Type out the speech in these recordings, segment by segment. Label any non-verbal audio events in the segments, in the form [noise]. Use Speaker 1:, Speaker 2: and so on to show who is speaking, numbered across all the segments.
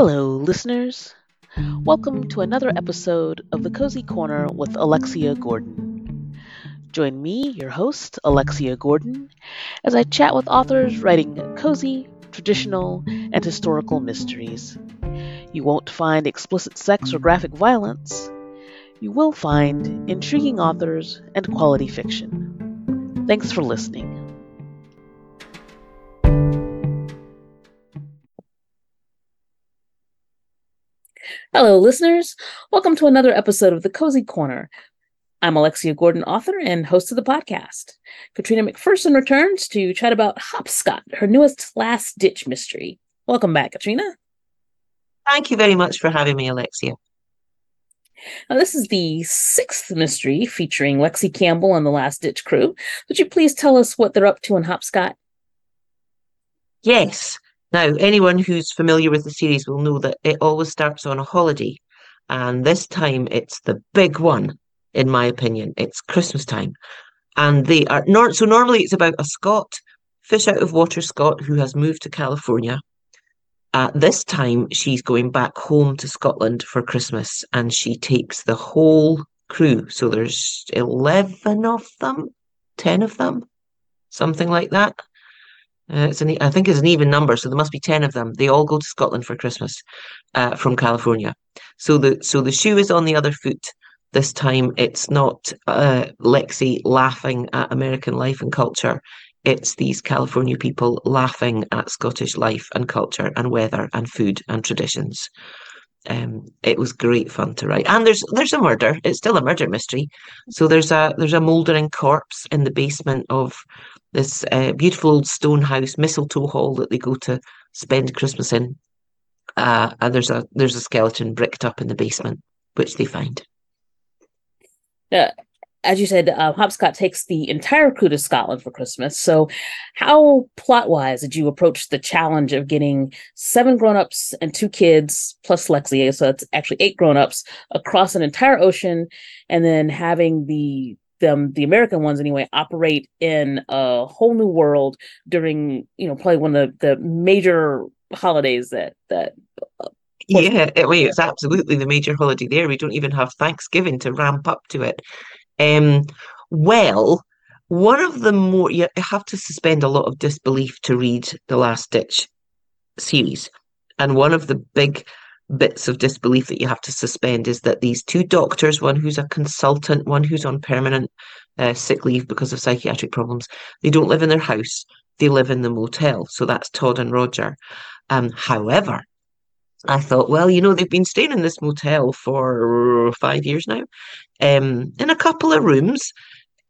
Speaker 1: Hello, listeners. Welcome to another episode of the Cozy Corner with Alexia Gordon. Join me, your host, Alexia Gordon, as I chat with authors writing cozy, traditional, and historical mysteries. You won't find explicit sex or graphic violence. You will find intriguing authors and quality fiction. Thanks for listening. Hello, listeners. Welcome to another episode of The Cozy Corner. I'm Alexia Gordon, author and host of the podcast. Catriona McPherson returns to chat about Hop Scot, her newest last ditch mystery. Welcome back, Catriona.
Speaker 2: Thank you very much for having me, Alexia.
Speaker 1: Now, this is the sixth mystery featuring Lexi Campbell and the Last Ditch crew. Would you please tell us what they're up to in Hop Scot?
Speaker 2: Yes. Now, anyone who's familiar with the series will know that it always starts on a holiday. And this time it's the big one, in my opinion. It's Christmas time. And they are so normally it's about a Scot, fish out of water Scot, who has moved to California. Uh, this time she's going back home to Scotland for Christmas and she takes the whole crew. So there's 11 of them, 10 of them, something like that. Uh, it's an, I think it's an even number, so there must be ten of them. They all go to Scotland for Christmas uh, from California. So the so the shoe is on the other foot. This time, it's not uh, Lexi laughing at American life and culture. It's these California people laughing at Scottish life and culture and weather and food and traditions. Um, it was great fun to write, and there's there's a murder. It's still a murder mystery. So there's a there's a mouldering corpse in the basement of this uh, beautiful old stone house, mistletoe hall that they go to spend Christmas in. Uh, and there's a there's a skeleton bricked up in the basement, which they find.
Speaker 1: Uh, as you said, uh, Hop Scot takes the entire crew to Scotland for Christmas. So, how plot wise did you approach the challenge of getting seven grown ups and two kids plus Lexi? So it's actually eight grown ups across an entire ocean, and then having the them the American ones anyway operate in a whole new world during you know probably one of the, the major holidays that that
Speaker 2: uh, yeah I mean, it's absolutely the major holiday there. We don't even have Thanksgiving to ramp up to it. Um well one of the more you have to suspend a lot of disbelief to read the last ditch series. And one of the big bits of disbelief that you have to suspend is that these two doctors, one who's a consultant, one who's on permanent uh, sick leave because of psychiatric problems, they don't live in their house, they live in the motel. So that's Todd and Roger. Um, however, I thought, well, you know, they've been staying in this motel for five years now, um, in a couple of rooms.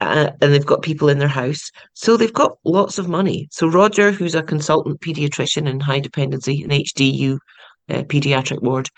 Speaker 2: Uh, and they've got people in their house. So they've got lots of money. So Roger, who's a consultant pediatrician in high dependency, an HDU uh, pediatric ward,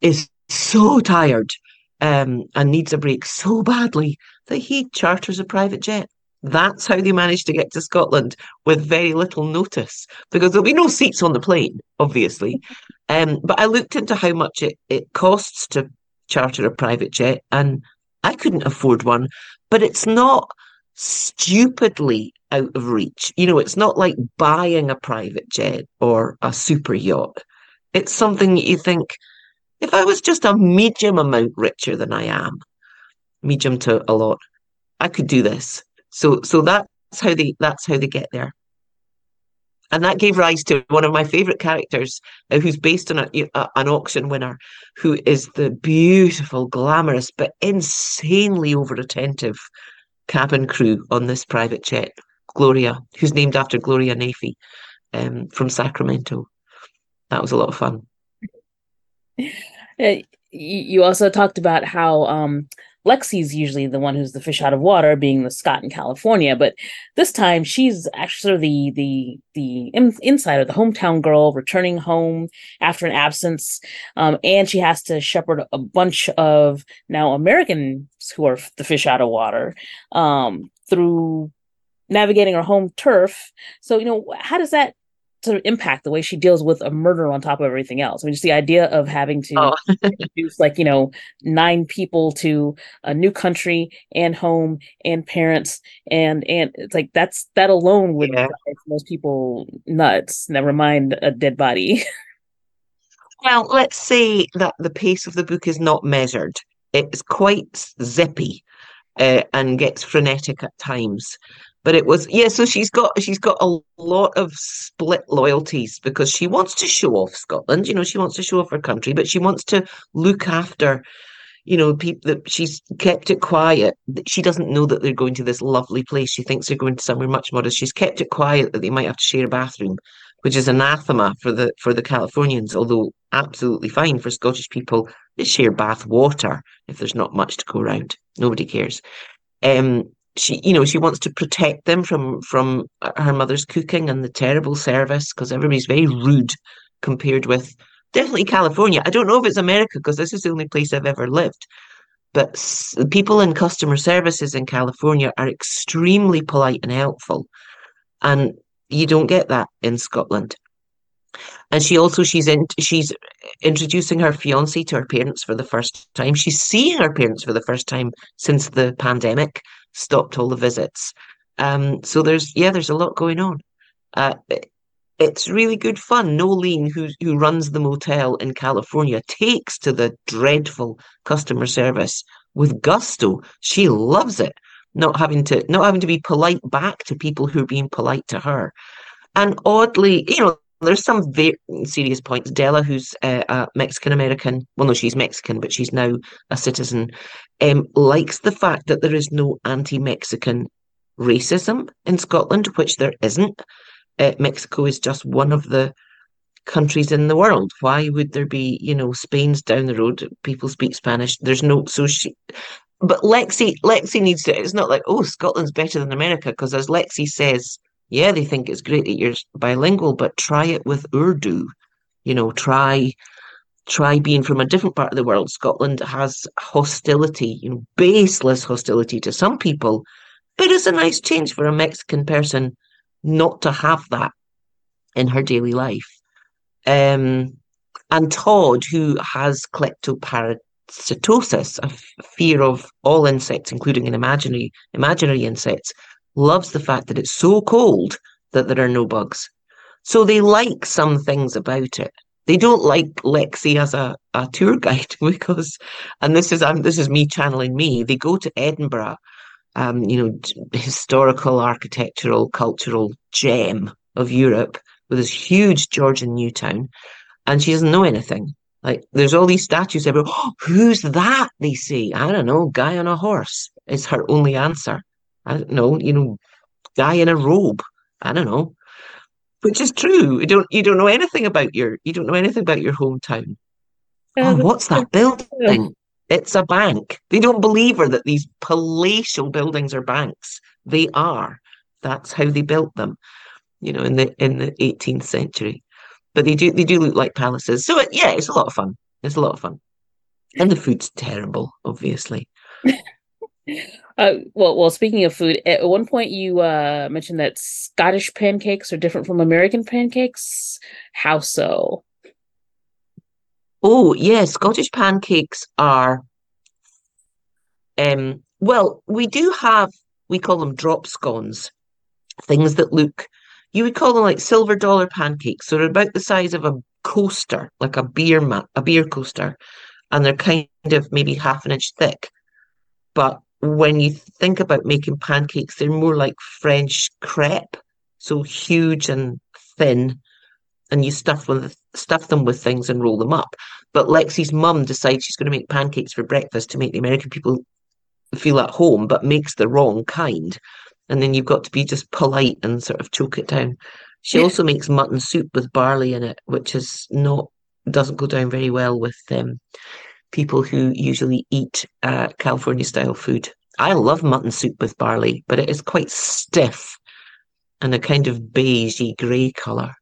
Speaker 2: is so tired um, and needs a break so badly that he charters a private jet. That's how they managed to get to Scotland with very little notice because there'll be no seats on the plane, obviously. [laughs] Um, but I looked into how much it, it costs to charter a private jet and I couldn't afford one, but it's not stupidly out of reach. You know, it's not like buying a private jet or a super yacht. It's something that you think, if I was just a medium amount richer than I am, medium to a lot, I could do this. So so that's how they that's how they get there. And that gave rise to one of my favorite characters, uh, who's based on a, a, an auction winner, who is the beautiful, glamorous, but insanely over attentive cabin crew on this private jet, Gloria, who's named after Gloria Nafee um, from Sacramento that was a lot of fun.
Speaker 1: Uh, you also talked about how um, Lexi's usually the one who's the fish out of water, being the Scot in California, but this time she's actually the the the in, insider, the hometown girl, returning home after an absence, um, and she has to shepherd a bunch of now Americans who are the fish out of water um, through navigating her home turf. So you know, how does that of impact the way she deals with a murder on top of everything else. I mean, just the idea of having to oh. [laughs] introduce like, you know, nine people to a new country and home and parents and and it's like that's that alone would yeah. most people nuts. Never mind a dead body. [laughs]
Speaker 2: Well, let's say that the pace of the book is not measured. It's quite zippy uh, and gets frenetic at times. But it was yeah, so she's got she's got a lot of split loyalties because she wants to show off Scotland, you know, she wants to show off her country, but she wants to look after you know, people that she's kept it quiet. She doesn't know that they're going to this lovely place. She thinks they're going to somewhere much modest. She's kept it quiet that they might have to share a bathroom, which is anathema for the for the Californians, although absolutely fine for Scottish people. They share bath water if there's not much to go around. Nobody cares. Um, she, you know, she wants to protect them from from uh, her mother's cooking and the terrible service because everybody's very rude compared with definitely California. I don't know if it's America because this is the only place I've ever lived. But people in customer services in California are extremely polite and helpful. And you don't get that in Scotland. And she also she's in she's introducing her fiance to her parents for the first time. She's seeing her parents for the first time since the pandemic stopped all the visits. Um, so there's yeah, there's a lot going on. Uh, it's really good fun. Nolene, who who runs the motel in California, takes to the dreadful customer service with gusto. She loves it, not having to not having to be polite back to people who are being polite to her. And oddly, you know, there's some very serious points. Della, who's uh, a Mexican American, well, no, she's Mexican, but she's now a citizen, um, likes the fact that there is no anti-Mexican racism in Scotland, which there isn't uh, Mexico is just one of the countries in the world. Why would there be, you know, Spain's down the road? People speak Spanish. There's no so she. But Lexi, Lexi needs to. It's not like oh, Scotland's better than America because as Lexi says, yeah, they think it's great that you're bilingual, but try it with Urdu. You know, try try being from a different part of the world. Scotland has hostility, you know, baseless hostility to some people, but it's a nice change for a Mexican person not to have that in her daily life. Um, and Todd, who has kleptoparasitosis, a fear of all insects, including an imaginary imaginary insects, loves the fact that it's so cold that there are no bugs. So they like some things about it. They don't like Lexi as a, a tour [laughs] guide because, and this is this is me channeling me. They go to Edinburgh um, you know, historical, architectural, cultural gem of Europe with this huge Georgian new town, and she doesn't know anything. Like there's all these statues everywhere. Oh, [gasps] who's that? They say. I don't know. Guy on a horse is her only answer. I don't know. You know, guy in a robe. I don't know. Which is true. You don't you don't know anything about your you don't know anything about your hometown. oh, what's that building? It's a bank. They don't believe her that these palatial buildings are banks. They are. That's how they built them, you know, in the in the 18th century. But they do they do look like palaces. So it, yeah, it's a lot of fun. It's a lot of fun. And the food's terrible, obviously. [laughs]
Speaker 1: Uh, well, well. Speaking of food, at one point you uh, mentioned that Scottish pancakes are different from American pancakes. How so?
Speaker 2: Oh, yeah, Scottish pancakes are um well, we do have we call them drop scones, things that look you would call them like silver dollar pancakes. So they're about the size of a coaster, like a beer mat, a beer coaster, and they're kind of maybe half an inch thick. But when you think about making pancakes, they're more like French crepe, so huge and thin and you stuff them stuff them with things and roll them up. But Lexi's mum decides she's going to make pancakes for breakfast to make the American people feel at home, but makes the wrong kind. And then you've got to be just polite and sort of choke it down. She also makes mutton soup with barley in it, which is not doesn't go down very well with um, people who usually eat uh, California style food. I love mutton soup with barley, but it is quite stiff and a kind of beigey grey colour.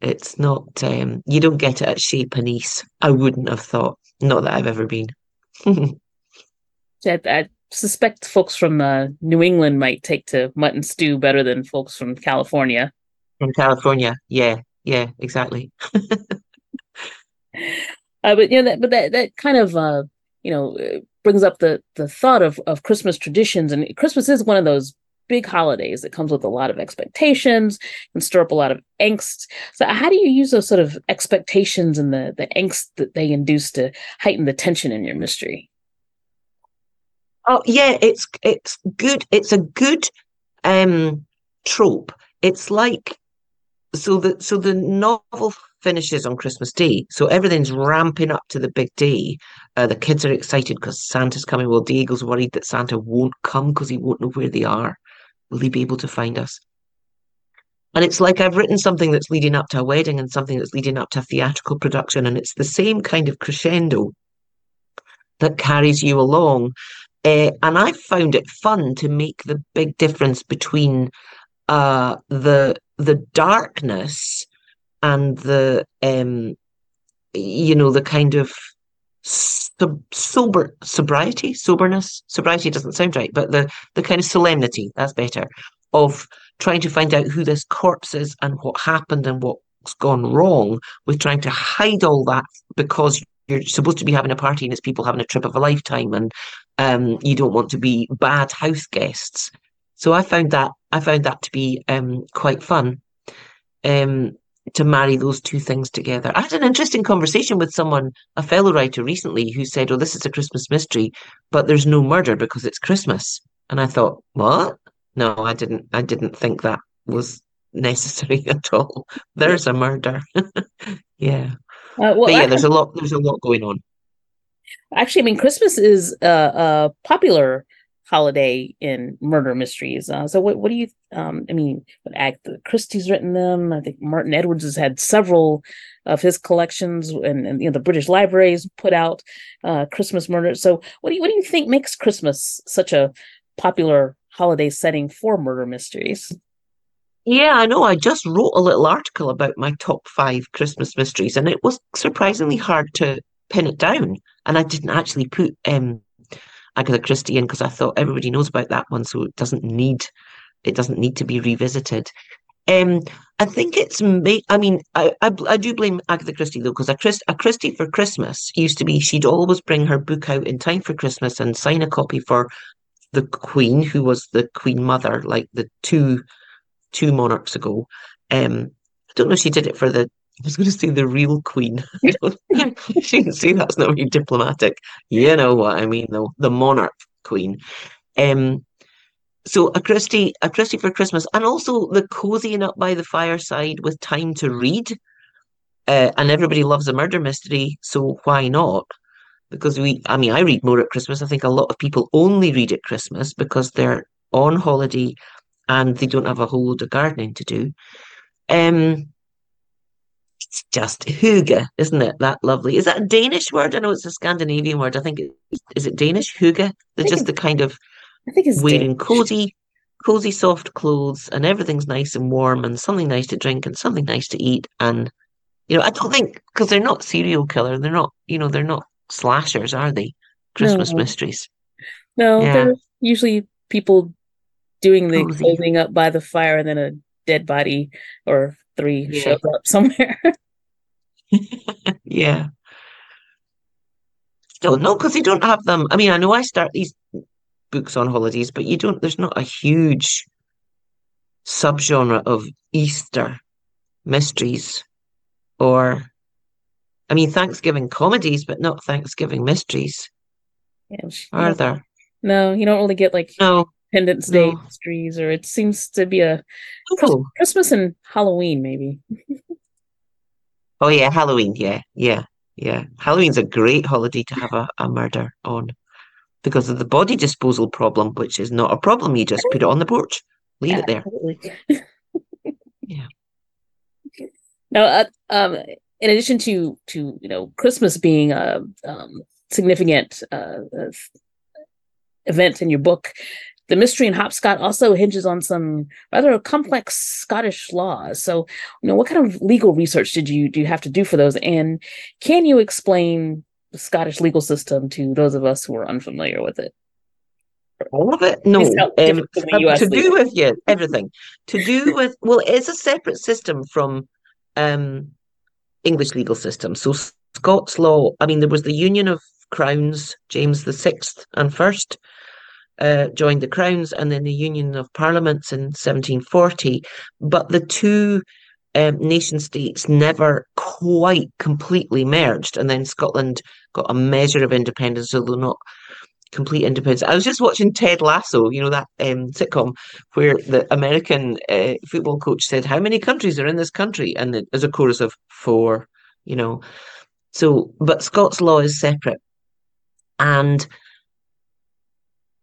Speaker 2: It's not, um, you don't get it at Chez Panisse. I wouldn't have thought. Not that I've ever been. [laughs]
Speaker 1: I, I, suspect folks from uh, New England might take to mutton stew better than folks from California.
Speaker 2: From California, yeah, yeah, exactly. [laughs] uh,
Speaker 1: but you know, that, but that that kind of uh, you know brings up the the thought of of Christmas traditions, and Christmas is one of those big holidays. that comes with a lot of expectations and stir up a lot of angst. So, how do you use those sort of expectations and the the angst that they induce to heighten the tension in your mystery?
Speaker 2: Oh yeah, it's it's good. It's a good um trope. It's like so the so the novel finishes on Christmas Day, so everything's ramping up to the big day. Uh, the kids are excited because Santa's coming. Well, Diego's worried that Santa won't come because he won't know where they are. Will he be able to find us? And it's like I've written something that's leading up to a wedding and something that's leading up to a theatrical production, and it's the same kind of crescendo that carries you along. Uh, and I found it fun to make the big difference between uh, the the darkness and the um, you know the kind of sub- sober sobriety soberness sobriety doesn't sound right but the the kind of solemnity that's better of trying to find out who this corpse is and what happened and what's gone wrong with trying to hide all that because you're supposed to be having a party and it's people having a trip of a lifetime and um, you don't want to be bad house guests. So i found that i found that to be um, quite fun. Um, to marry those two things together. I had an interesting conversation with someone, a fellow writer recently, who said, Oh, this is a Christmas mystery, but there's no murder because it's Christmas. And I thought, What? No, I didn't I didn't think that was necessary [laughs] at all. There's a murder. [laughs] yeah. Uh, well, but yeah, there's a lot there's a lot going on.
Speaker 1: Actually, I mean Christmas is a, a popular holiday in murder mysteries. Uh, so what what do you um I mean Agatha Christie's written them. I think Martin Edwards has had several of his collections and, and you know the British libraries put out uh Christmas murder. So what do you what do you think makes Christmas such a popular holiday setting for murder mysteries?
Speaker 2: Yeah, I know. I just wrote a little article about my top five Christmas mysteries, and it was surprisingly hard to pin it down. And I didn't actually put um, Agatha Christie in because I thought everybody knows about that one, so it doesn't need it doesn't need to be revisited. Um, I think it's. I mean, I, I, I do blame Agatha Christie though, because a, Christ, a Christie for Christmas used to be she'd always bring her book out in time for Christmas and sign a copy for the Queen, who was the Queen Mother, like the two two monarchs ago. Um, I don't know if she did it for the I was going to say the real queen. [laughs] she can see that's not very diplomatic. You know what I mean, though. The monarch queen. Um, so a Christie, a Christie for Christmas, and also the cozying up by the fireside with time to read. Uh, and everybody loves a murder mystery, so why not? Because we, I mean, I read more at Christmas. I think a lot of people only read at Christmas because they're on holiday and they don't have a whole load of gardening to do. Um, it's just hygge, isn't it? That lovely. Is that a Danish word? I know it's a Scandinavian word. I think it, is it Danish? Hygge. They're just the kind of
Speaker 1: I think it's
Speaker 2: wearing Danish. cozy, cozy, soft clothes, and everything's nice and warm, and something nice to drink, and something nice to eat. And you know, I don't think because they're not serial killer. They're not. You know, they're not slashers, are they? Christmas no. mysteries.
Speaker 1: No, yeah. they're usually people doing the cozy. closing up by the fire, and then a dead body or three yeah. shows up somewhere. [laughs] [laughs]
Speaker 2: yeah. Still, no, because you don't have them. I mean, I know I start these books on holidays, but you don't, there's not a huge subgenre of Easter mysteries or, I mean, Thanksgiving comedies, but not Thanksgiving mysteries. Yeah, are there?
Speaker 1: No, you don't really get like
Speaker 2: no
Speaker 1: Independence Day no. mysteries, or it seems to be a oh. Christmas and Halloween, maybe. [laughs]
Speaker 2: oh yeah, Halloween. Yeah, yeah, yeah. Halloween's a great holiday to have a, a murder on because of the body disposal problem, which is not a problem. You just put it on the porch, leave yeah, it there. [laughs] yeah.
Speaker 1: Now, uh, um, in addition to to you know Christmas being a um, significant uh, event in your book, the mystery in Hopscotch also hinges on some rather complex Scottish laws. So, you know, what kind of legal research did you do you have to do for those? And can you explain the Scottish legal system to those of us who are unfamiliar with it?
Speaker 2: All of it? No. Um, to do with yeah, everything. to do with well, it's a separate system from um, English legal system. So Scots law. I mean, there was the Union of Crowns, James the Sixth and First uh, joined the Crowns and then the Union of Parliaments in 1740. But the two um, nation states never quite completely merged. And then Scotland got a measure of independence, although not complete independence. I was just watching Ted Lasso, you know, that um, sitcom where the American uh, football coach said, How many countries are in this country? And there's a chorus of four, you know. So, but Scots law is separate. And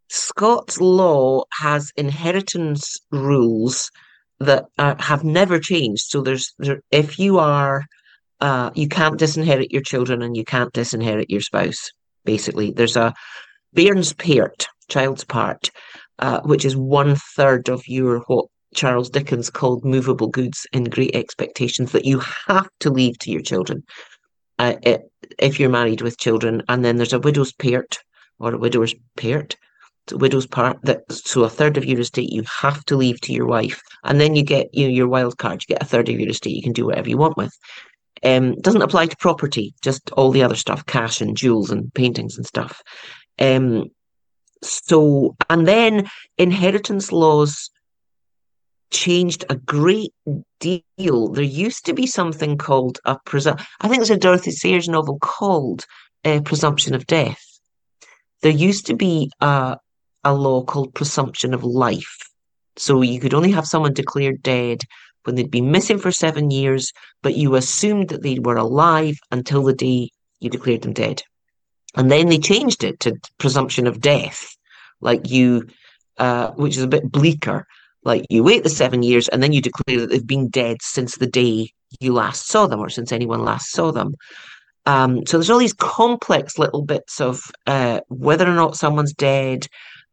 Speaker 2: Scots law has inheritance rules that are, have never changed. So there's there, if you are uh, you can't disinherit your children and you can't disinherit your spouse. Basically, there's a bairns part, child's part, uh, which is one third of your what Charles Dickens called movable goods in Great Expectations that you have to leave to your children uh, if you're married with children. And then there's a widow's part or a widower's part widow's part that so a third of your estate you have to leave to your wife and then you get you know your wild card you get a third of your estate you can do whatever you want with. Um doesn't apply to property just all the other stuff cash and jewels and paintings and stuff. Um so and then inheritance laws changed a great deal. There used to be something called a presum i think there's a dorothy sayers novel called uh, presumption of death. There used to be a, a law called presumption of life. So you could only have someone declared dead when they'd been missing for seven years, but you assumed that they were alive until the day you declared them dead. And then they changed it to presumption of death, like you, uh, which is a bit bleaker. Like you wait the seven years and then you declare that they've been dead since the day you last saw them or since anyone last saw them. Um, so there's all these complex little bits of uh, whether or not someone's dead,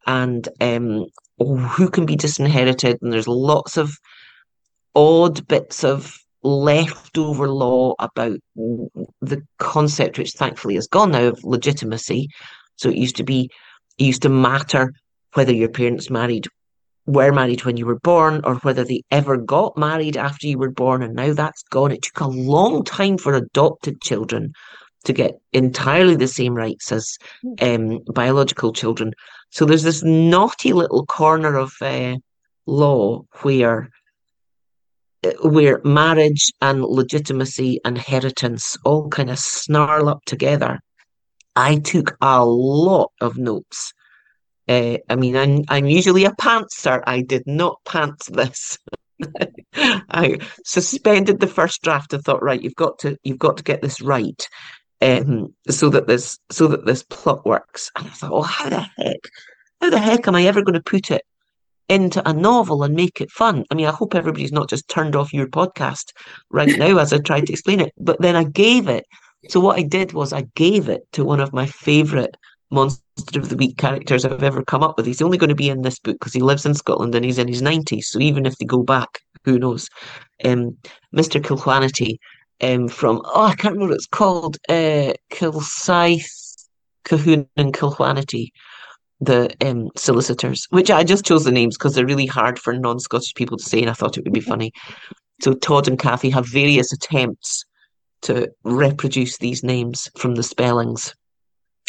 Speaker 2: and um, who can be disinherited. And there's lots of odd bits of leftover law about the concept, which thankfully has gone now, of legitimacy. So it used to be, it used to matter whether your parents married were married when you were born or whether they ever got married after you were born and now that's gone it took a long time for adopted children to get entirely the same rights as hmm. um, biological children so there's this naughty little corner of uh, law where uh, where marriage and legitimacy and inheritance all kind of snarl up together. I took a lot of notes. Uh, I mean, I'm I'm usually a pantser. I did not pants this. [laughs] I suspended the first draft and thought, right, you've got to you've got to get this right um, so that this so that this plot works. And I thought, oh, how the heck, how the heck am I ever going to put it into a novel and make it fun? I mean, I hope everybody's not just turned off your podcast right [laughs] now as I tried to explain it. But then I gave it. So what I did was I gave it to one of my favourite monster of the week characters I've ever come up with. He's only going to be in this book because he lives in Scotland and he's in his nineties. So even if they go back, who knows? Um, Mr. Kilhuanity um, from oh I can't remember what it's called, uh, Kilsyth, Cahoon, and Kilhuanity, the um, solicitors. Which I just chose the names because they're really hard for non-Scottish people to say, and I thought it would be funny. So Todd and Kathy have various attempts to reproduce these names from the spellings,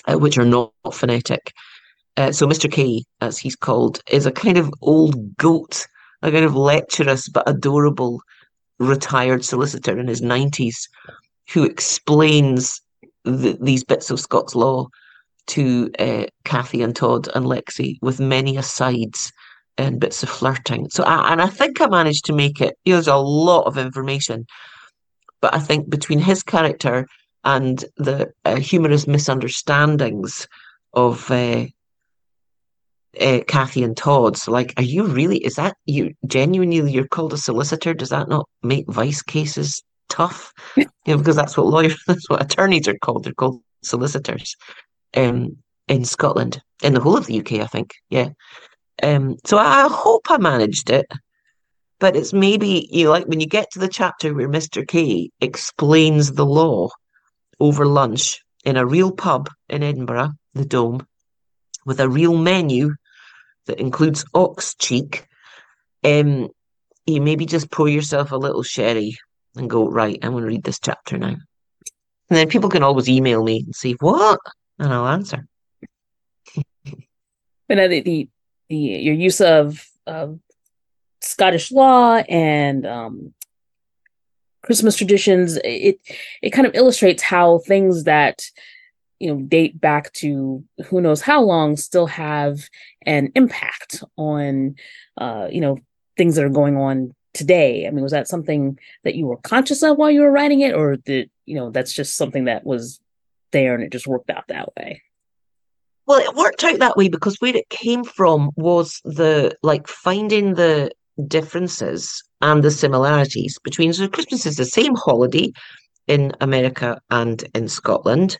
Speaker 2: uh, which are not phonetic. Uh, so Mr. K, as he's called, is a kind of old goat, a kind of lecherous but adorable retired solicitor in his 90s who explains the, these bits of Scots law to uh, Kathy and Todd and Lexi with many asides and bits of flirting. So, I, and I think I managed to make it. You know, there's a lot of information, but I think between his character and the uh, humorous misunderstandings of uh, uh, Kathy and Todd. So, like, are you really? Is that you genuinely? You're called a solicitor. Does that not make vice cases tough? you know, because that's what lawyers, [laughs] that's what attorneys are called. They're called solicitors. Um, in Scotland, in the whole of the UK, I think. Yeah. Um. So I hope I managed it. But it's maybe you know, like when you get to the chapter where Mr. K explains the law over lunch in a real pub in Edinburgh, the Dome, with a real menu that includes ox cheek, um, you maybe just pour yourself a little sherry and go, right, I'm going to read this chapter now. And then people can always email me and say, what? And I'll answer. [laughs]
Speaker 1: But uh, the, the the your use of of Scottish law and um, Christmas traditions, it it kind of illustrates how things that you know date back to who knows how long still have an impact on uh, you know things that are going on today. I mean, was that something that you were conscious of while you were writing it, or that you know that's just something that was there and it just worked out that way?
Speaker 2: Well, it worked out that way because where it came from was the like finding the differences and the similarities between so Christmas is the same holiday in America and in Scotland,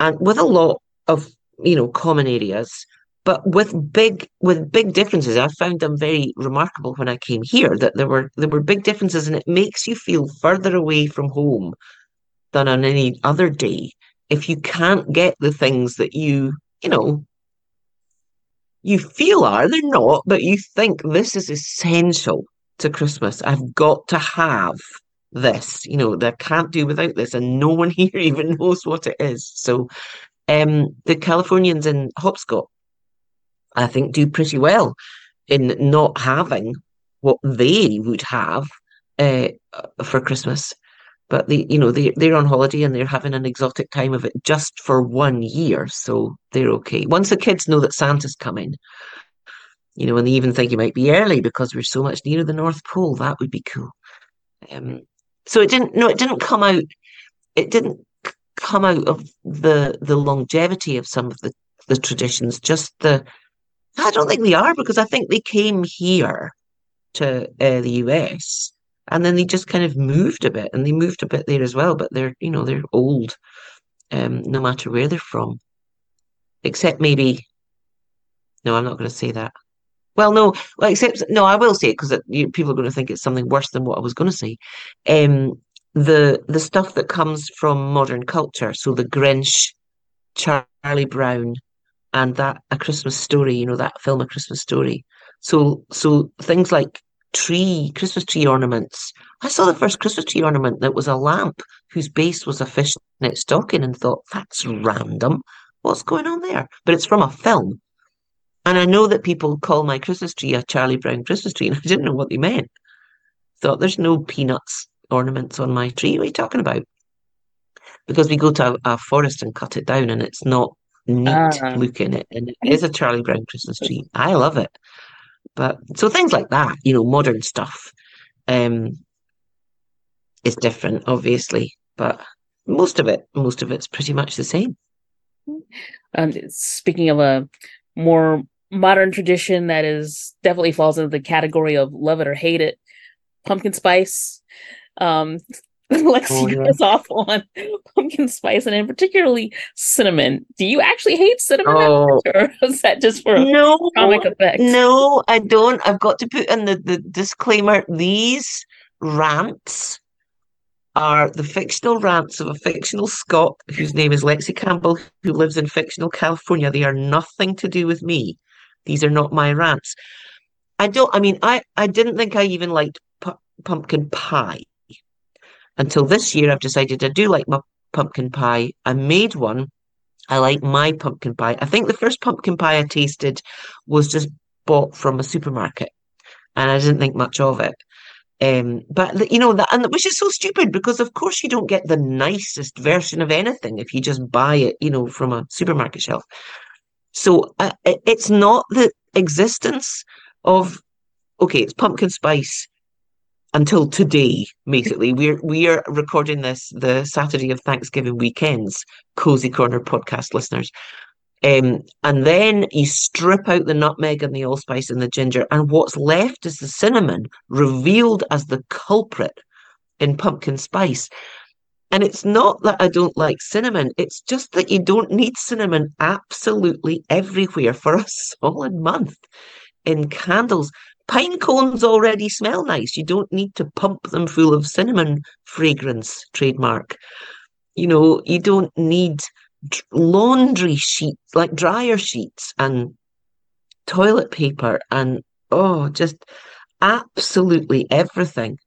Speaker 2: and with a lot of you know common areas, but with big with big differences. I found them very remarkable when I came here that there were there were big differences, and it makes you feel further away from home than on any other day if you can't get the things that you you know, you feel are, they're not, but you think this is essential to Christmas. I've got to have this, you know, they can't do without this, and no one [laughs] here even knows what it is. So um the Californians in Hopscotch, I think, do pretty well in not having what they would have uh, for Christmas. But they you know they they're on holiday and they're having an exotic time of it just for one year so they're okay. Once the kids know that santa's coming you know and they even think he might be early because we're so much nearer the north pole that would be cool. Um so it didn't no it didn't come out it didn't come out of the the longevity of some of the the traditions just the i don't think they are because i think they came here to uh, the us and then they just kind of moved a bit and they moved a bit there as well but they're you know they're old um no matter where they're from. Except maybe no i'm not going to say that well no well except no i will say it because people are going to think it's something worse than what i was going to say um the the stuff that comes from modern culture so the grinch charlie brown and that a christmas story you know that film a christmas story so so things like tree, Christmas tree ornaments. I saw the first Christmas tree ornament that was a lamp whose base was a fishnet stocking and thought, that's random. What's going on there? But it's from a film. And I know that people call my Christmas tree a Charlie Brown Christmas tree, and I didn't know what they meant. Thought there's no peanuts ornaments on my tree. What are you talking about? Because we go to a, a forest and cut it down, and it's not neat uh, looking. It and it is a Charlie Brown Christmas tree. I love it. But so things like that, you know, modern stuff, um, is different, obviously, but most of it, most of it's pretty much the same.
Speaker 1: Um, speaking of a more modern tradition that is definitely falls into the category of love it or hate it, pumpkin spice. Um, [laughs] Lexi oh, yeah. goes off on [laughs] pumpkin spice and in particularly cinnamon. Do you actually hate cinnamon, oh. [laughs] or is that just for no comic effect?
Speaker 2: No, I don't. I've got to put in the, the disclaimer: these rants are the fictional rants of a fictional Scot whose name is Lexi Campbell, who lives in fictional California. They are nothing to do with me. These are not my rants. I don't. I mean, I I didn't think I even liked pu- pumpkin pie until this year, I've decided I do like my pumpkin pie. I made one. I like my pumpkin pie. I think the first pumpkin pie I tasted was just bought from a supermarket, and I didn't think much of it. Um, but you know that, and which is so stupid because of course you don't get the nicest version of anything if you just buy it, you know, from a supermarket shelf. So uh, it's not the existence of okay, it's pumpkin spice until today, basically. We're we are recording this the Saturday of Thanksgiving weekends, Cozy Corner podcast listeners. Um, and then you strip out the nutmeg and the allspice and the ginger, and what's left is the cinnamon, revealed as the culprit in pumpkin spice. And it's not that I don't like cinnamon, it's just that you don't need cinnamon absolutely everywhere for a [laughs] solid month in candles. Pine cones already smell nice. You don't need to pump them full of cinnamon fragrance, trademark. You know, you don't need laundry sheets, like dryer sheets and toilet paper and, oh, just absolutely everything.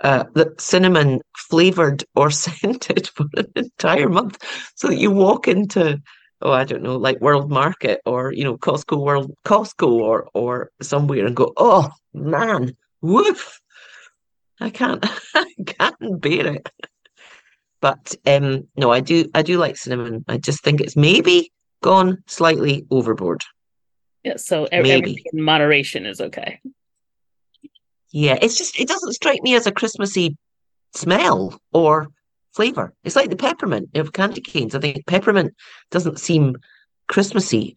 Speaker 2: Uh, that cinnamon flavored or [laughs] scented for an entire month so that you walk into oh, I don't know, like World Market or you know Costco World Costco or or somewhere and go, oh man, woof, I can't, [laughs] I can't bear it. But um, no, I do, I do like cinnamon. I just think it's maybe gone slightly overboard.
Speaker 1: Yeah, so everything in moderation is okay.
Speaker 2: Yeah, it's just it doesn't strike me as a Christmassy smell or flavor. It's like the peppermint of candy canes. I think peppermint doesn't seem Christmassy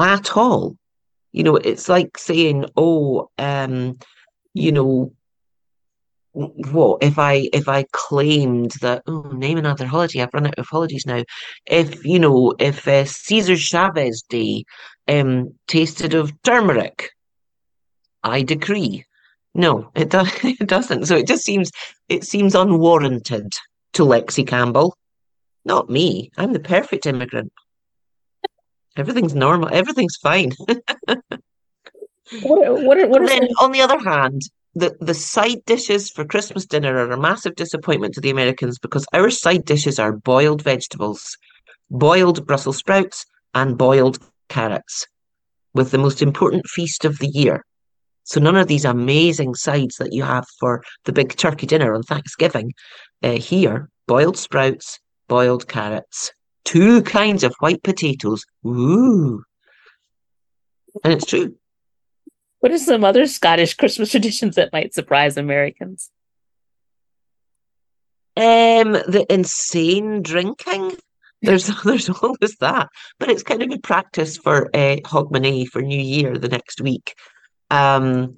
Speaker 2: at all. You know, it's like saying, "Oh, um, you know, what if I if I claimed that oh name another holiday I've run out of holidays now. If you know if uh, Cesar Chavez Day um tasted of turmeric I decree. No it does [laughs] it doesn't. So it just seems it seems unwarranted to Lexi Campbell. Not me. I'm the perfect immigrant. Everything's normal. Everything's fine. [laughs]
Speaker 1: What what, what
Speaker 2: then on the other hand the, the side dishes for Christmas dinner are a massive disappointment to the Americans because our side dishes are boiled vegetables, boiled Brussels sprouts, and boiled carrots, with the most important feast of the year. So none of these amazing sides that you have for the big turkey dinner on Thanksgiving. Uh, here, boiled sprouts, boiled carrots, two kinds of white potatoes. Ooh. And it's true.
Speaker 1: What are some other Scottish Christmas [laughs] traditions that might surprise Americans?
Speaker 2: Um, the insane drinking. There's [laughs] there's always that, but it's kind of a practice for uh, Hogmanay for New Year the next week. Um,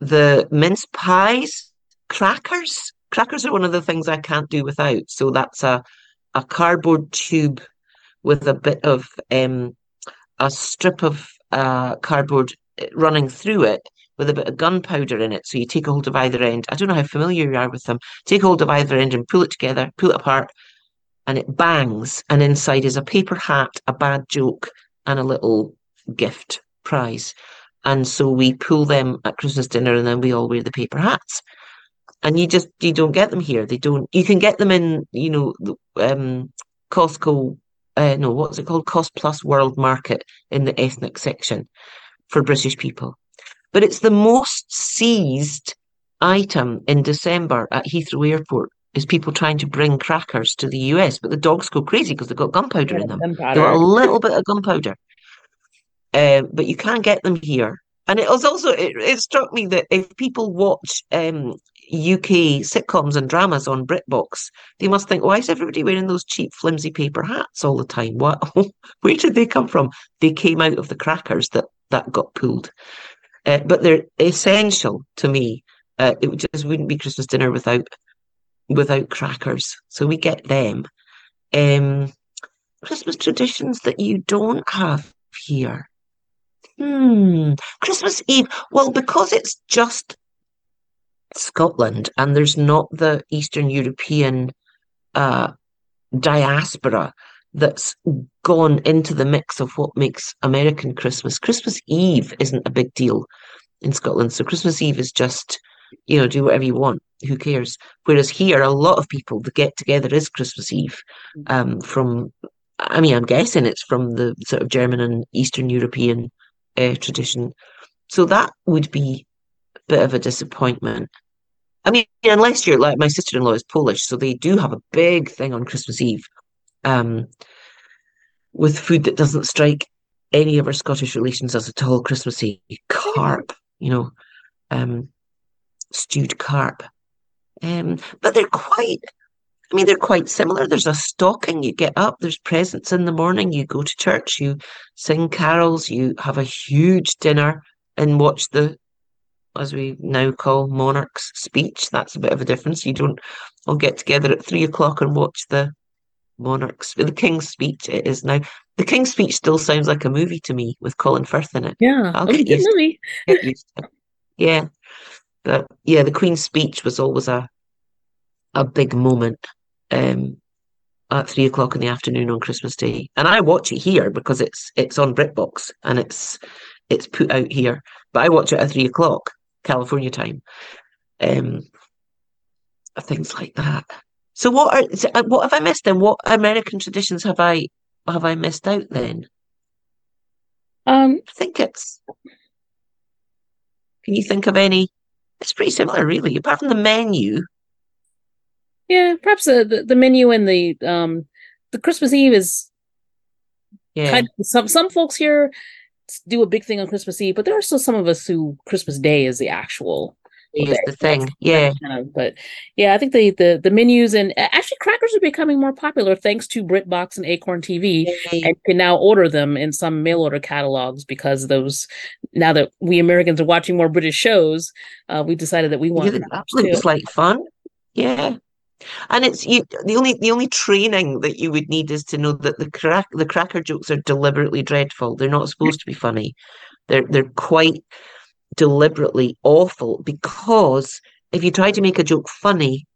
Speaker 2: the mince pies, crackers. Crackers are one of the things I can't do without. So that's a a cardboard tube with a bit of um, a strip of uh, cardboard running through it with a bit of gunpowder in it. So you take a hold of either end. I don't know how familiar you are with them. Take hold of either end and pull it together, pull it apart, and it bangs. And inside is a paper hat, a bad joke, and a little gift prize. And so we pull them at Christmas dinner, and then we all wear the paper hats. And you just you don't get them here. They don't. You can get them in, you know, um, Costco. Uh, no, what's it called? Cost Plus World Market in the ethnic section for British people. But it's the most seized item in December at Heathrow Airport is people trying to bring crackers to the US, but the dogs go crazy because they've got gunpowder yeah, in them. Gunpowder. They've got a little bit of gunpowder. Uh, but you can't get them here. And it was also it, it struck me that if people watch um, UK sitcoms and dramas on BritBox, they must think, why is everybody wearing those cheap, flimsy paper hats all the time? What? [laughs] Where did they come from? They came out of the crackers that that got pulled. Uh, but they're essential to me. Uh, it just wouldn't be Christmas dinner without without crackers. So we get them. Um, Christmas traditions that you don't have here. Hmm. Christmas Eve. Well, because it's just Scotland and there's not the Eastern European uh, diaspora that's gone into the mix of what makes American Christmas. Christmas Eve isn't a big deal in Scotland. So Christmas Eve is just, you know, do whatever you want. Who cares? Whereas here, a lot of people, the get together is Christmas Eve. Um, from, I mean, I'm guessing it's from the sort of German and Eastern European uh, tradition. So that would be a bit of a disappointment. I mean, unless you're like my sister in law is Polish, so they do have a big thing on Christmas Eve um, with food that doesn't strike any of our Scottish relations as at all Christmassy. Carp, you know, um, stewed carp. Um, but they're quite, I mean, they're quite similar. There's a stocking, you get up, there's presents in the morning, you go to church, you sing carols, you have a huge dinner and watch the, as we now call monarch's speech. That's a bit of a difference. You don't all get together at three o'clock and watch the monarchs. The King's Speech it is now. The King's Speech still sounds like a movie to me with Colin Firth in it.
Speaker 1: Yeah, I'll get, used, movie.
Speaker 2: get used to it. Yeah, but yeah, the Queen's Speech was always a a big moment um, at three o'clock in the afternoon on Christmas Day, and I watch it here because it's it's on BritBox and it's it's put out here. But I watch it at three o'clock California time. Um, things like that. So what are uh, what have I missed then? What American traditions have I have I missed out then?
Speaker 1: Um,
Speaker 2: I think it's. Can you think of any? It's pretty similar, really, apart from the menu.
Speaker 1: Yeah, perhaps the, the, the menu and the um the Christmas Eve is
Speaker 2: yeah.
Speaker 1: kind of, some some folks here do a big thing on Christmas Eve, but there are still some of us who Christmas Day is the actual
Speaker 2: is the thing. Yeah.
Speaker 1: Kind of, but yeah, I think the, the the menus and actually crackers are becoming more popular thanks to BritBox and Acorn TV, and you can now order them in some mail order catalogs because those now that we Americans are watching more British shows, uh, we decided that we want
Speaker 2: yeah, that looks like fun. Yeah. And it's you the only the only training that you would need is to know that the crack the cracker jokes are deliberately dreadful. They're not supposed to be funny. They're they're quite deliberately awful because if you try to make a joke funny,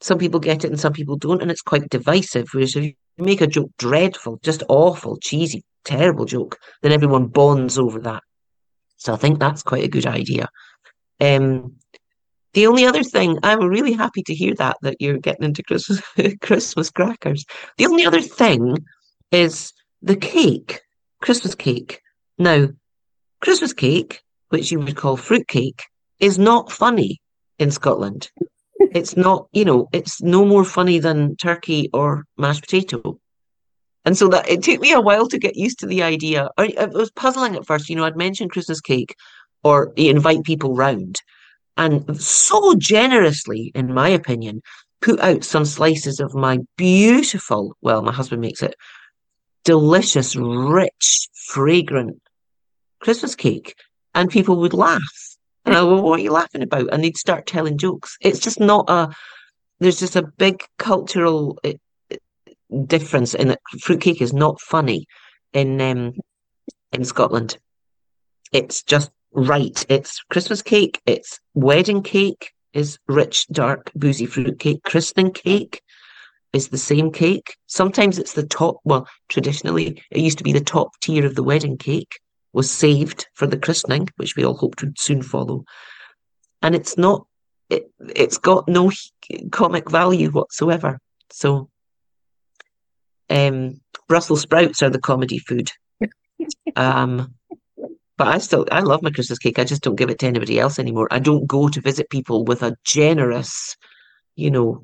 Speaker 2: some people get it and some people don't, and it's quite divisive. Whereas if you make a joke dreadful, just awful, cheesy, terrible joke, then everyone bonds over that. So I think that's quite a good idea. Um, the only other thing, I'm really happy to hear that that you're getting into Christmas [laughs] Christmas crackers. The only other thing is the cake, Christmas cake. Now, Christmas cake which you would call fruitcake, is not funny in Scotland. [laughs] it's not, you know, it's no more funny than turkey or mashed potato. And so that it took me a while to get used to the idea. It was puzzling at first. You know, I'd mentioned Christmas cake or invite people round and so generously, in my opinion, put out some slices of my beautiful, well, my husband makes it delicious, rich, fragrant Christmas cake and people would laugh. And I well, what are you laughing about? And they'd start telling jokes. It's just not a, there's just a big cultural eh, eh, difference in that fruitcake is not funny in um, in Scotland. It's just right. It's Christmas cake, it's wedding cake is rich, dark, boozy fruitcake. Christening cake is the same cake. Sometimes it's the top, well, traditionally, it used to be the top tier of the wedding cake was saved for the christening, which we all hoped would soon follow. And it's not, it, it's got no comic value whatsoever. So, um, Brussels sprouts are the comedy food. [laughs] um, but I still, I love my Christmas cake. I just don't give it to anybody else anymore. I don't go to visit people with a generous, you know,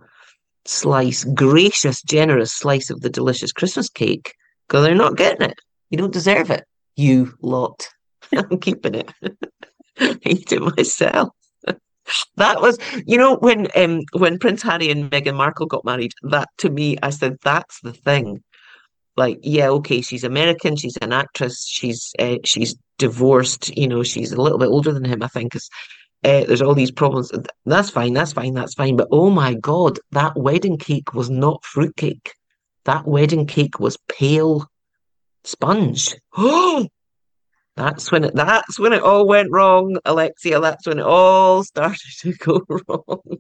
Speaker 2: slice, gracious, generous slice of the delicious Christmas cake because they're not getting it. You don't deserve it you lot. [laughs] I'm keeping it. [laughs] Eat it myself. [laughs] that was, you know, when um when Prince Harry and Meghan Markle got married, that to me, I said, that's the thing. Like, yeah, okay, she's American, she's an actress, she's uh, she's divorced, you know, she's a little bit older than him, I think. Is uh, there's all these problems. That's fine, that's fine, that's fine. But oh my god, that wedding cake was not fruitcake. That wedding cake was pale sponge. Oh, [gasps] that's when it that's when it all went wrong, Alexia. That's when it all started to go [laughs] wrong.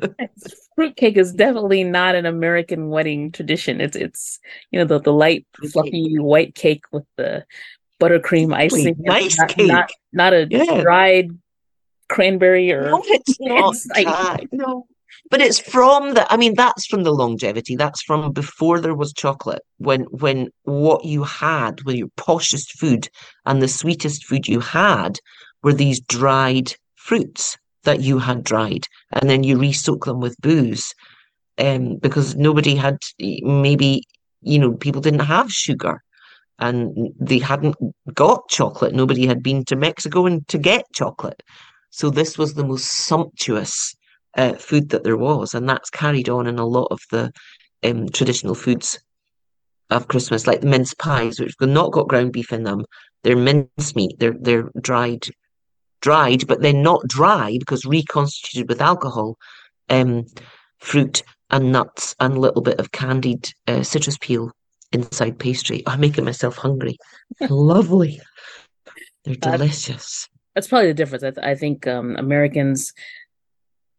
Speaker 2: [laughs]
Speaker 1: Fruitcake is definitely not an American wedding tradition. It's it's you know the the light fluffy white cake with the buttercream icing.
Speaker 2: Nice
Speaker 1: not,
Speaker 2: cake,
Speaker 1: not, not a yeah. dried cranberry or
Speaker 2: no, [laughs] it's not like, no but it's from the i mean that's from the longevity. That's from before there was chocolate. When when what you had when your poshest food and the sweetest food you had were these dried fruits that you had dried and then you re-soak them with booze um, because nobody had maybe you know people didn't have sugar and they hadn't got chocolate. Nobody had been to mexico and to get chocolate. So this was the most sumptuous uh, food that there was, and that's carried on in a lot of the um, traditional foods of Christmas, like the mince pies, which have not got ground beef in them. They're mince meat. They're they're dried, dried, but they're not dry because reconstituted with alcohol, um, fruit and nuts and a little bit of candied uh, citrus peel inside pastry. I'm making myself hungry. [laughs] Lovely. They're delicious.
Speaker 1: That's probably the difference. I, th- I think um, Americans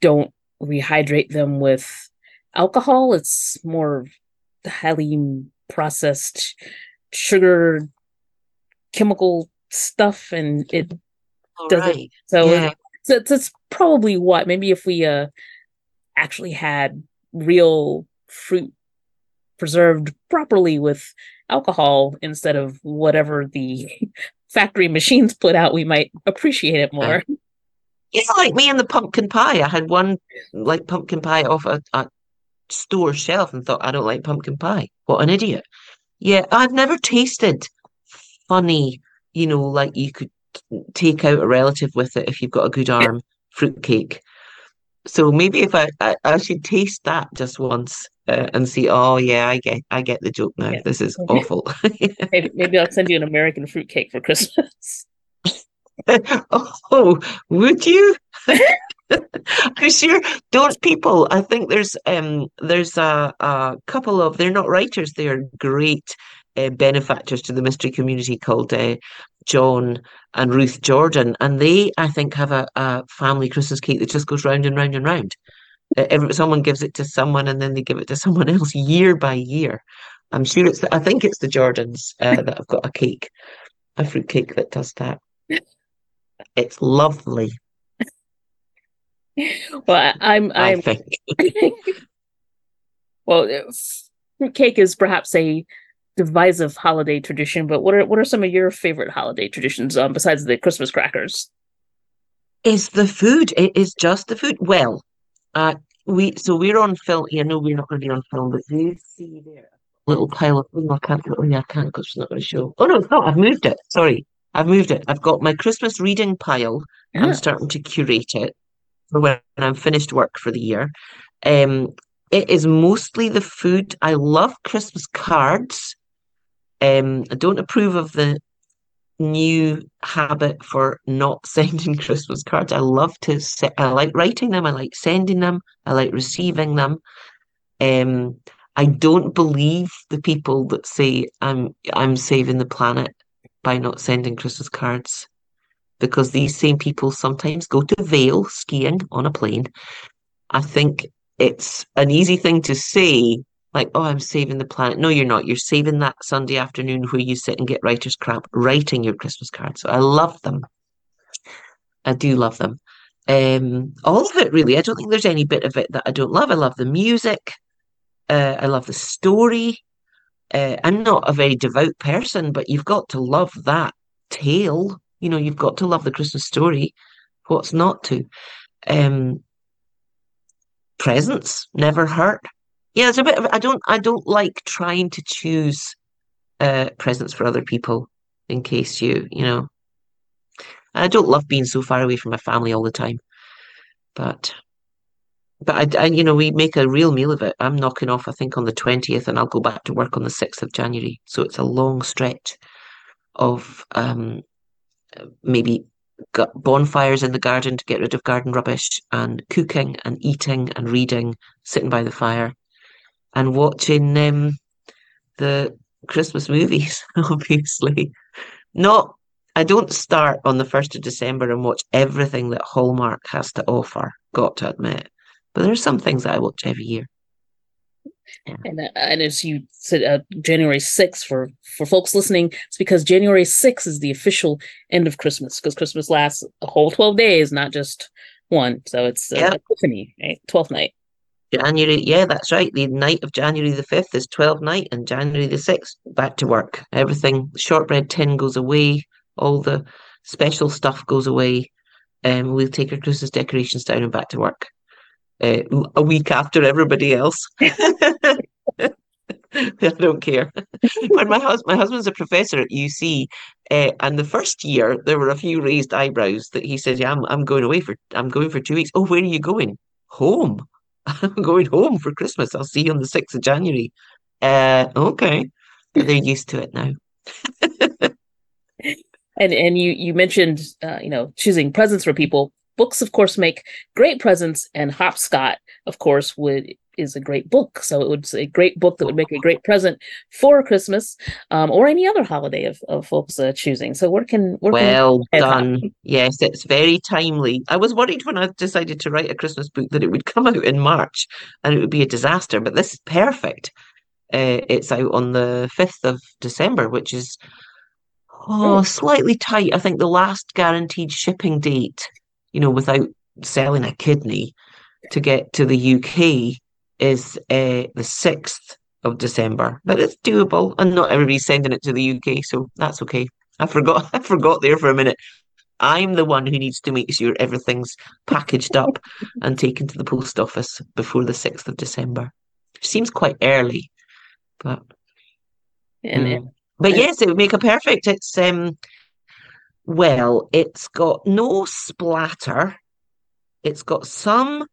Speaker 1: don't rehydrate them with alcohol. It's more highly processed sugar chemical stuff and it doesn't right. so yeah. it's, it's probably what maybe if we uh actually had real fruit preserved properly with alcohol instead of whatever the [laughs] factory machines put out, we might appreciate it more.
Speaker 2: Yeah, like me and the pumpkin pie. I had one like pumpkin pie off a, a store shelf and thought, I don't like pumpkin pie. What an idiot. Yeah, I've never tasted funny, you know, like you could take out a relative with it if you've got a good arm fruitcake. So maybe if I, I, I should taste that just once uh, and see. Oh yeah, I get I get the joke now. Yeah. This is [laughs] awful. [laughs]
Speaker 1: maybe, maybe I'll send you an American fruitcake for Christmas. [laughs]
Speaker 2: oh, would you? [laughs] Because sure, don't people? I think there's um there's a, a couple of they're not writers. They're great uh, benefactors to the mystery community called uh, Jon and Ruth Jordan, and they I think have a, a family Christmas cake that just goes round and round and round. Uh, every, someone gives it to someone, and then they give it to someone else year by year. I'm sure it's. The, I think it's the Jordans uh, that have got a cake, a fruit cake that does that. It's lovely.
Speaker 1: well, I'm. I'm. I think. [laughs] well, fruitcake is perhaps a divisive holiday tradition, but what are what are some of your favorite holiday traditions um, besides the Christmas crackers?
Speaker 2: Is the food? It is just the food. Well, uh, we so we're on film. Yeah, no, we're not going to be on film, but do you see there little pile of? Oh, I can't. Oh, yeah, I can't because it's not going to show. Oh no, it's not. I've moved it. Sorry, I've moved it. I've got my Christmas reading pile. Yeah. I'm starting to curate it for when I'm finished work for the year. Um, it is mostly the food. I love Christmas cards. Um, I don't approve of the new habit for not [laughs] sending Christmas cards. I love to se- I like writing them, I like sending them, I like receiving them. Um, I don't believe the people that say I'm I'm saving the planet by not sending Christmas cards because these same people sometimes go to Vail skiing on a plane. I think it's an easy thing to say, like, oh, I'm saving the planet. No, you're not. You're saving that Sunday afternoon where you sit and get writer's cramp writing your Christmas cards. So I love them. I do love them. Um, all of it, really. I don't think there's any bit of it that I don't love. I love the music. Uh, I love the story uh, I'm not a very devout person, but you've got to love that tale. You know, you've got to love the Christmas story. What's not to? Um, presents never hurt. Yeah, it's a bit of. I don't. I don't like trying to choose uh, presents for other people in case you, you know. I don't love being so far away from my family all the time, but but I, I, you know, we make a real meal of it. I'm knocking off, I think, on the 20th, and I'll go back to work on the 6th of January. So it's a long stretch of um, maybe bonfires in the garden to get rid of garden rubbish, and cooking and eating and reading, sitting by the fire, and watching um, the Christmas movies, [laughs] obviously. Not, I don't start on the 1st of December and watch everything that Hallmark has to offer, got to admit. But there are some things I watch every year.
Speaker 1: Yeah. And, uh, and as you said, uh, January 6th, for, for folks listening, it's because January 6th is the official end of Christmas, because Christmas lasts a whole 12 days, not just one. So it's uh, yep. Epiphany, right? 12th night.
Speaker 2: January, yeah, that's right. The night of January the 5th is 12th night, and January the 6th, back to work. Everything, shortbread tin goes away, all the special stuff goes away. Um, we'll take our Christmas decorations down and back to work uh, a week after everybody else. [laughs] I don't care. when my husband, my husband's a professor at UC, uh, and the first year there were a few raised eyebrows that he said, "Yeah, I'm, I'm going away for I'm going for two weeks." Oh, where are you going? Home. [laughs] I'm going home for Christmas. I'll see you on the sixth of January. Uh, okay, they're used to it now. [laughs]
Speaker 1: and and you you mentioned uh, you know choosing presents for people books of course make great presents and Hop Scot of course would is a great book. So it would be a great book that would make a great present for christmas um, or any other holiday of, of folks uh, choosing. So where can where
Speaker 2: well can done. Yes it's very timely. I was worried when i decided to write a christmas book that it would come out in march and it would be a disaster but this is perfect. Uh, it's out on the 5th of december which is oh, slightly tight. I think the last guaranteed shipping date you know, without selling a kidney to get to the UK is uh, the 6th of December. But it's doable, and not everybody's sending it to the UK, so that's okay. I forgot. [laughs] I forgot there for a minute. I'm the one who needs to make sure everything's packaged up [laughs] and taken to the post office before the 6th of December. It Seems quite early, but
Speaker 1: And
Speaker 2: mm. but yes, it would make a perfect. It's um well, it's got no splatter. It's got some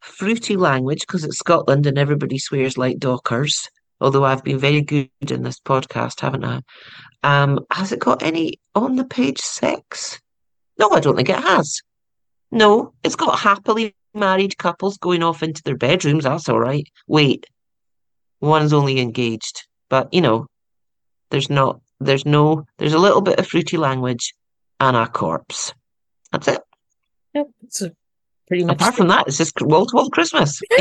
Speaker 2: fruity language because it's Scotland and everybody swears like dockers. Although I've been very good in this podcast, haven't I? Um, has it got any on the page six? No, I don't think it has. No, it's got happily married couples going off into their bedrooms. That's all right. Wait, one's only engaged, but you know, there's not, there's no, there's a little bit of fruity language and a corpse. That's it.
Speaker 1: Yep, it's a pretty much.
Speaker 2: Apart from that, it's just wall to wall Christmas. [laughs] [laughs]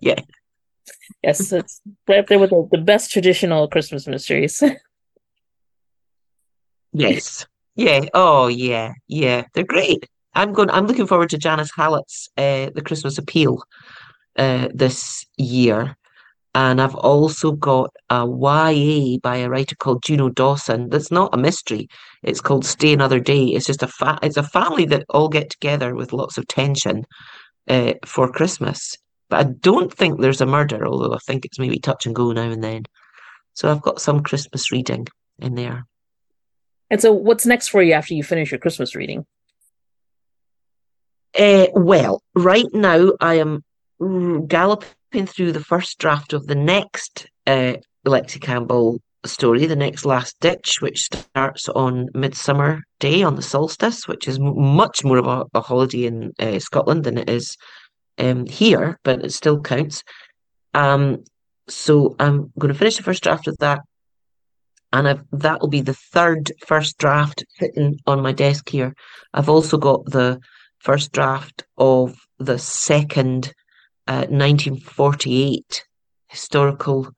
Speaker 2: yeah.
Speaker 1: Yes, it's right up there with the, the best traditional Christmas mysteries. [laughs]
Speaker 2: yes. Yeah. Oh, yeah. Yeah. They're great. I'm going. I'm looking forward to Janice Hallett's uh, The Christmas Appeal uh, this year, and I've also got a YA by a writer called Juno Dawson. That's not a mystery. It's called Stay Another Day. It's just a fa- It's a family that all get together with lots of tension uh, for Christmas. But I don't think there's a murder, although I think it's maybe touch and go now and then. So I've got some Christmas reading in there.
Speaker 1: And so, what's next for you after you finish your Christmas reading?
Speaker 2: Uh, well, right now I am galloping through the first draft of the next uh, Lexie Campbell story, The Next Last Ditch, which starts on Midsummer Day on the solstice, which is much more of a, a holiday in uh, Scotland than it is um, here, but it still counts. Um, so I'm going to finish the first draft of that and I've, that'll be the third first draft sitting on my desk here. I've also got the first draft of the second uh, 1948 historical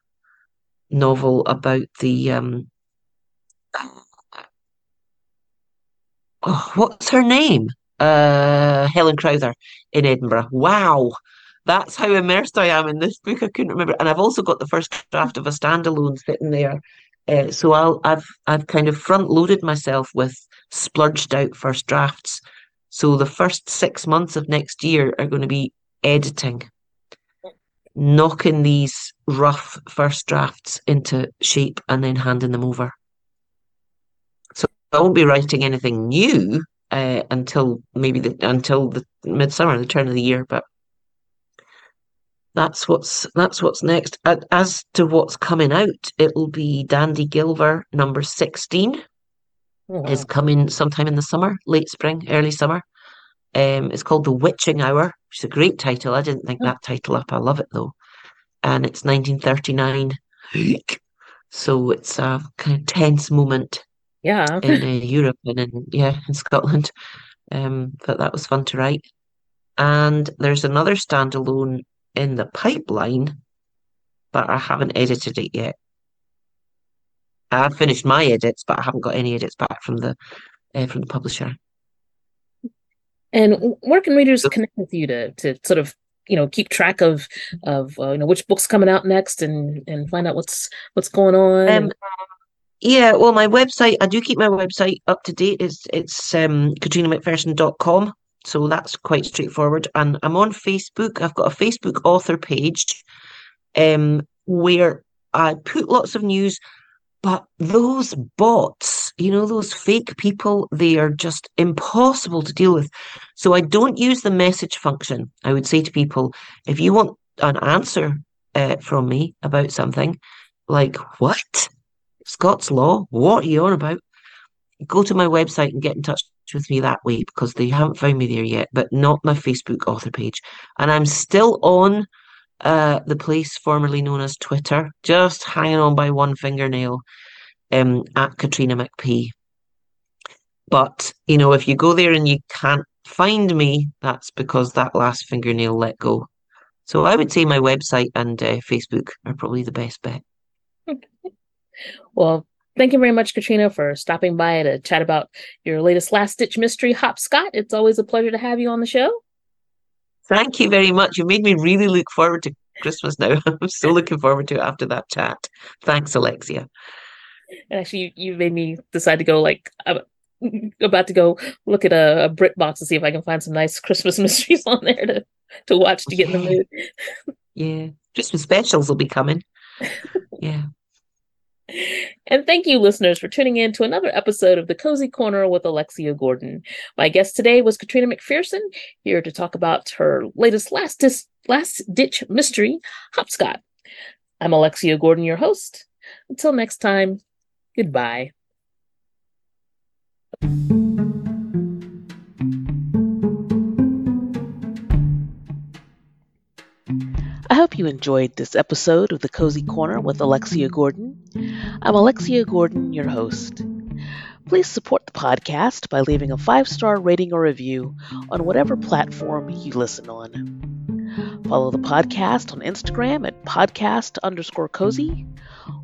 Speaker 2: novel about the um, oh, what's her name? Uh, Helen Crowther in Edinburgh. Wow, that's how immersed I am in this book. I couldn't remember, and I've also got the first draft of a standalone sitting there uh, so I'll, I've I've kind of front loaded myself with splurged out first drafts. So the first six months of next year are going to be editing, knocking these rough first drafts into shape and then handing them over. So I won't be writing anything new uh, until maybe the until the midsummer, the turn of the year, but that's what's that's what's next. As to what's coming out, it'll be Dandy Gilver number sixteen. Oh, wow. Is coming sometime in the summer, late spring, early summer. Um, it's called The Witching Hour, which is a great title. I didn't think oh. that title up. I love it though. And it's 1939. so it's a kind of tense moment.
Speaker 1: Yeah.
Speaker 2: in uh, Europe and in yeah, in Scotland. Um, but that was fun to write. And there's another standalone in the pipeline, but I haven't edited it yet. I've finished my edits, but I haven't got any edits back from the uh, from the publisher.
Speaker 1: And where can readers connect with you to to sort of you know keep track of of uh, you know which books coming out next and and find out what's what's going on? Um,
Speaker 2: yeah, well, my website I do keep my website up to date. It's it's um, catrionamcpherson.com. So that's quite straightforward. And I'm on Facebook. I've got a Facebook author page um, where I put lots of news, but those bots, you know, those fake people, they are just impossible to deal with. So I don't use the message function. I would say to people, if you want an answer uh, from me about something, like, what? Scots law? What are you on about? Go to my website and get in touch with me that way because they haven't found me there yet, but not my Facebook author page. And I'm still on uh, the place formerly known as Twitter, just hanging on by one fingernail um, at Catriona McP. But, you know, if you go there and you can't find me, that's because that last fingernail let go. So I would say my website and uh, Facebook are probably the best bet.
Speaker 1: well, Thank you very much, Catriona, for stopping by to chat about your latest last ditch mystery, Hop Scot. It's always a pleasure to have you on the show.
Speaker 2: Thank you very much. You made me really look forward to Christmas now. [laughs] I'm so looking forward to it after that chat. Thanks, Alexia.
Speaker 3: And actually, you, you made me decide to go like I'm about to go look at a, a BritBox to see if I can find some nice Christmas [laughs] mysteries on there to to watch to get in the mood.
Speaker 2: Yeah, Christmas specials will be coming. Yeah. [laughs]
Speaker 3: And thank you, listeners, for tuning in to another episode of The Cozy Corner with Alexia Gordon. My guest today was Catriona McPherson, here to talk about her latest last, dis- last ditch mystery, Hop Scot. I'm Alexia Gordon, your host. Until next time, goodbye. I hope you enjoyed this episode of The Cozy Corner with Alexia Gordon. I'm Alexia Gordon, your host. Please support the podcast by leaving a five star rating or review on whatever platform you listen on. Follow the podcast on Instagram at podcast underscore cozy,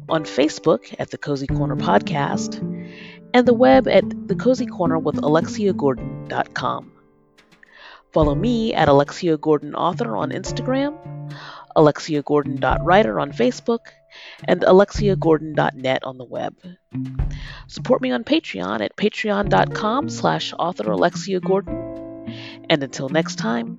Speaker 3: on Facebook at The Cozy Corner Podcast, and the web at The Cozy Corner with AlexiaGordon.com. Follow me at Alexia Gordon Author on Instagram, AlexiaGordon.writer on Facebook, and AlexiaGordon.net on the web. Support me on Patreon at patreon.com slash author Alexia Gordon. And until next time,